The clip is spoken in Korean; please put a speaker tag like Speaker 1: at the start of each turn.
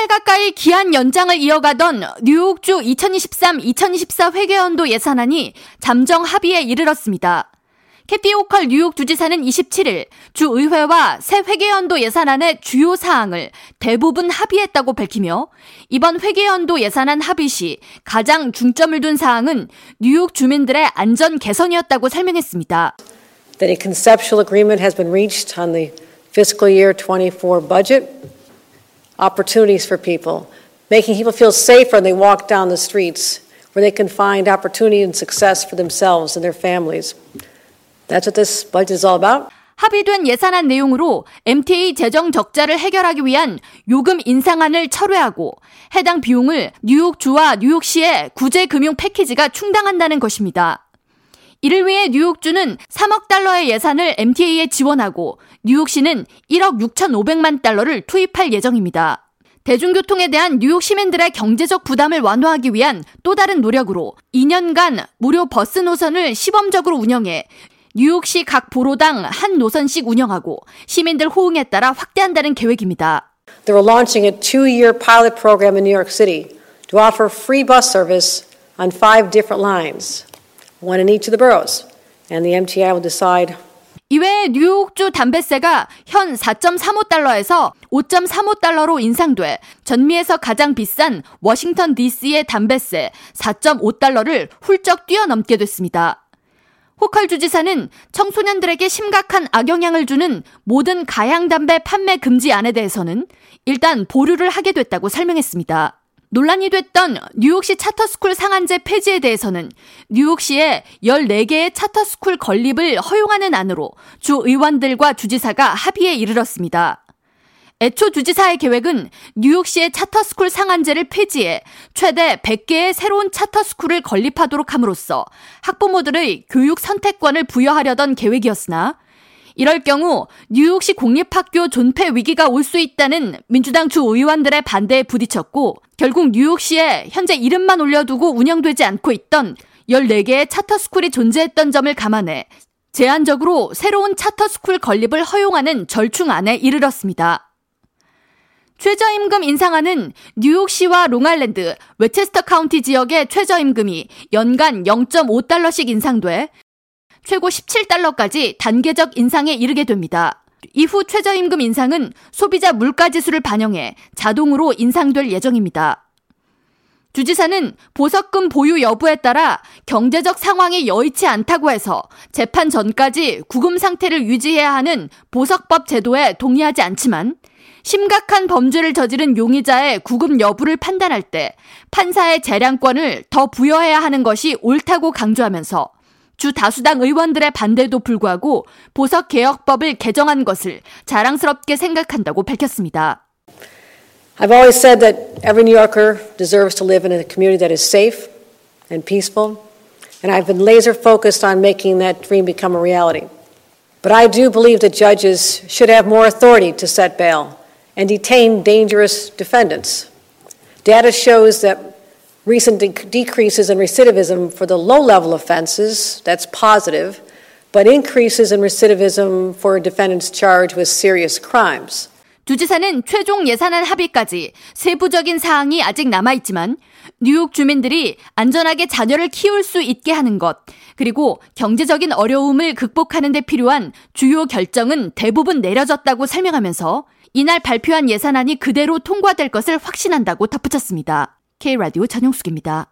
Speaker 1: 달 가까이 기한 연장을 이어가던 뉴욕주 2023-2024 회계연도 예산안이 잠정 합의에 이르렀습니다. 캐티 오컬 뉴욕 주지사는 27일 주 의회와 새 회계연도 예산안의 주요 사항을 대부분 합의했다고 밝히며 이번 회계연도 예산안 합의 시 가장 중점을 둔 사항은 뉴욕 주민들의 안전 개선이었다고 설명했습니다.
Speaker 2: That a conceptual agreement has been reached on the fiscal year 24 budget. Opportunities for people, making people feel safer when they walk down the streets, where they can find opportunity and success for themselves and their families. That's what this budget is all about.
Speaker 1: 합의된 예산안 내용으로 MTA 재정 적자를 해결하기 위한 요금 인상안을 철회하고 해당 비용을 뉴욕주와 뉴욕시의 구제 금융 패키지가 충당한다는 것입니다. 이를 위해 뉴욕주는 3억 달러의 예산을 MTA에 지원하고 뉴욕시는 1억 6,500만 달러를 투입할 예정입니다. 대중교통에 대한 뉴욕 시민들의 경제적 부담을 완화하기 위한 또 다른 노력으로 2년간 무료 버스 노선을 시범적으로 운영해 뉴욕시 각 보로당 한 노선씩 운영하고 시민들 호응에 따라 확대한다는 계획입니다.
Speaker 2: They were launching a two-year pilot program in New York City to offer free bus service on five different lines, one in each of the boroughs, and the MTA will decide
Speaker 1: 이외에 뉴욕주 담배세가 현 4.35달러에서 5.35달러로 인상돼 전미에서 가장 비싼 워싱턴 DC의 담배세 4.5달러를 훌쩍 뛰어넘게 됐습니다. 호컬 주지사는 청소년들에게 심각한 악영향을 주는 모든 가양 담배 판매 금지안에 대해서는 일단 보류를 하게 됐다고 설명했습니다. 논란이 됐던 뉴욕시 차터스쿨 상한제 폐지에 대해서는 뉴욕시에 14개의 차터스쿨 건립을 허용하는 안으로 주 의원들과 주지사가 합의에 이르렀습니다. 애초 주지사의 계획은 뉴욕시의 차터스쿨 상한제를 폐지해 최대 100개의 새로운 차터스쿨을 건립하도록 함으로써 학부모들의 교육 선택권을 부여하려던 계획이었으나 이럴 경우 뉴욕시 공립학교 존폐 위기가 올 수 있다는 민주당 주 의원들의 반대에 부딪혔고 결국 뉴욕시에 현재 이름만 올려두고 운영되지 않고 있던 14개의 차터스쿨이 존재했던 점을 감안해 제한적으로 새로운 charter school 건립을 허용하는 절충안에 이르렀습니다. 최저임금 인상안은 뉴욕시와 롱아일랜드, 웨체스터 카운티 지역의 최저임금이 연간 0.5달러씩 인상돼 최고 17달러까지 단계적 인상에 이르게 됩니다. 이후 최저임금 인상은 소비자 물가지수를 반영해 자동으로 인상될 예정입니다. 주지사는 보석금 보유 여부에 따라 경제적 상황이 여의치 않다고 해서 재판 전까지 구금 상태를 유지해야 하는 보석법 제도에 동의하지 않지만 심각한 범죄를 저지른 용의자의 구금 여부를 판단할 때 판사의 재량권을 더 부여해야 하는 것이 옳다고 강조하면서 주 다수당 의원들의 반대도 불구하고 보석 개혁법을 개정한 것을 자랑스럽게 생각한다고 밝혔습니다.
Speaker 2: I've always said that every New Yorker deserves to live in a community that is safe and peaceful, and I've been laser focused on making that dream become a reality. But I do believe that judges should have more authority to set bail and detain dangerous defendants. Data shows that recent de- decreases in recidivism for the low level offenses, that's positive, but increases in recidivism for defendants charged with serious crimes.
Speaker 1: 주지사는 최종 예산안 합의까지 세부적인 사항이 아직 남아있지만 뉴욕 주민들이 안전하게 자녀를 키울 수 있게 하는 것, 그리고 경제적인 어려움을 극복하는 데 필요한 주요 결정은 대부분 내려졌다고 설명하면서 이날 발표한 예산안이 그대로 통과될 것을 확신한다고 덧붙였습니다. K라디오 전용숙입니다.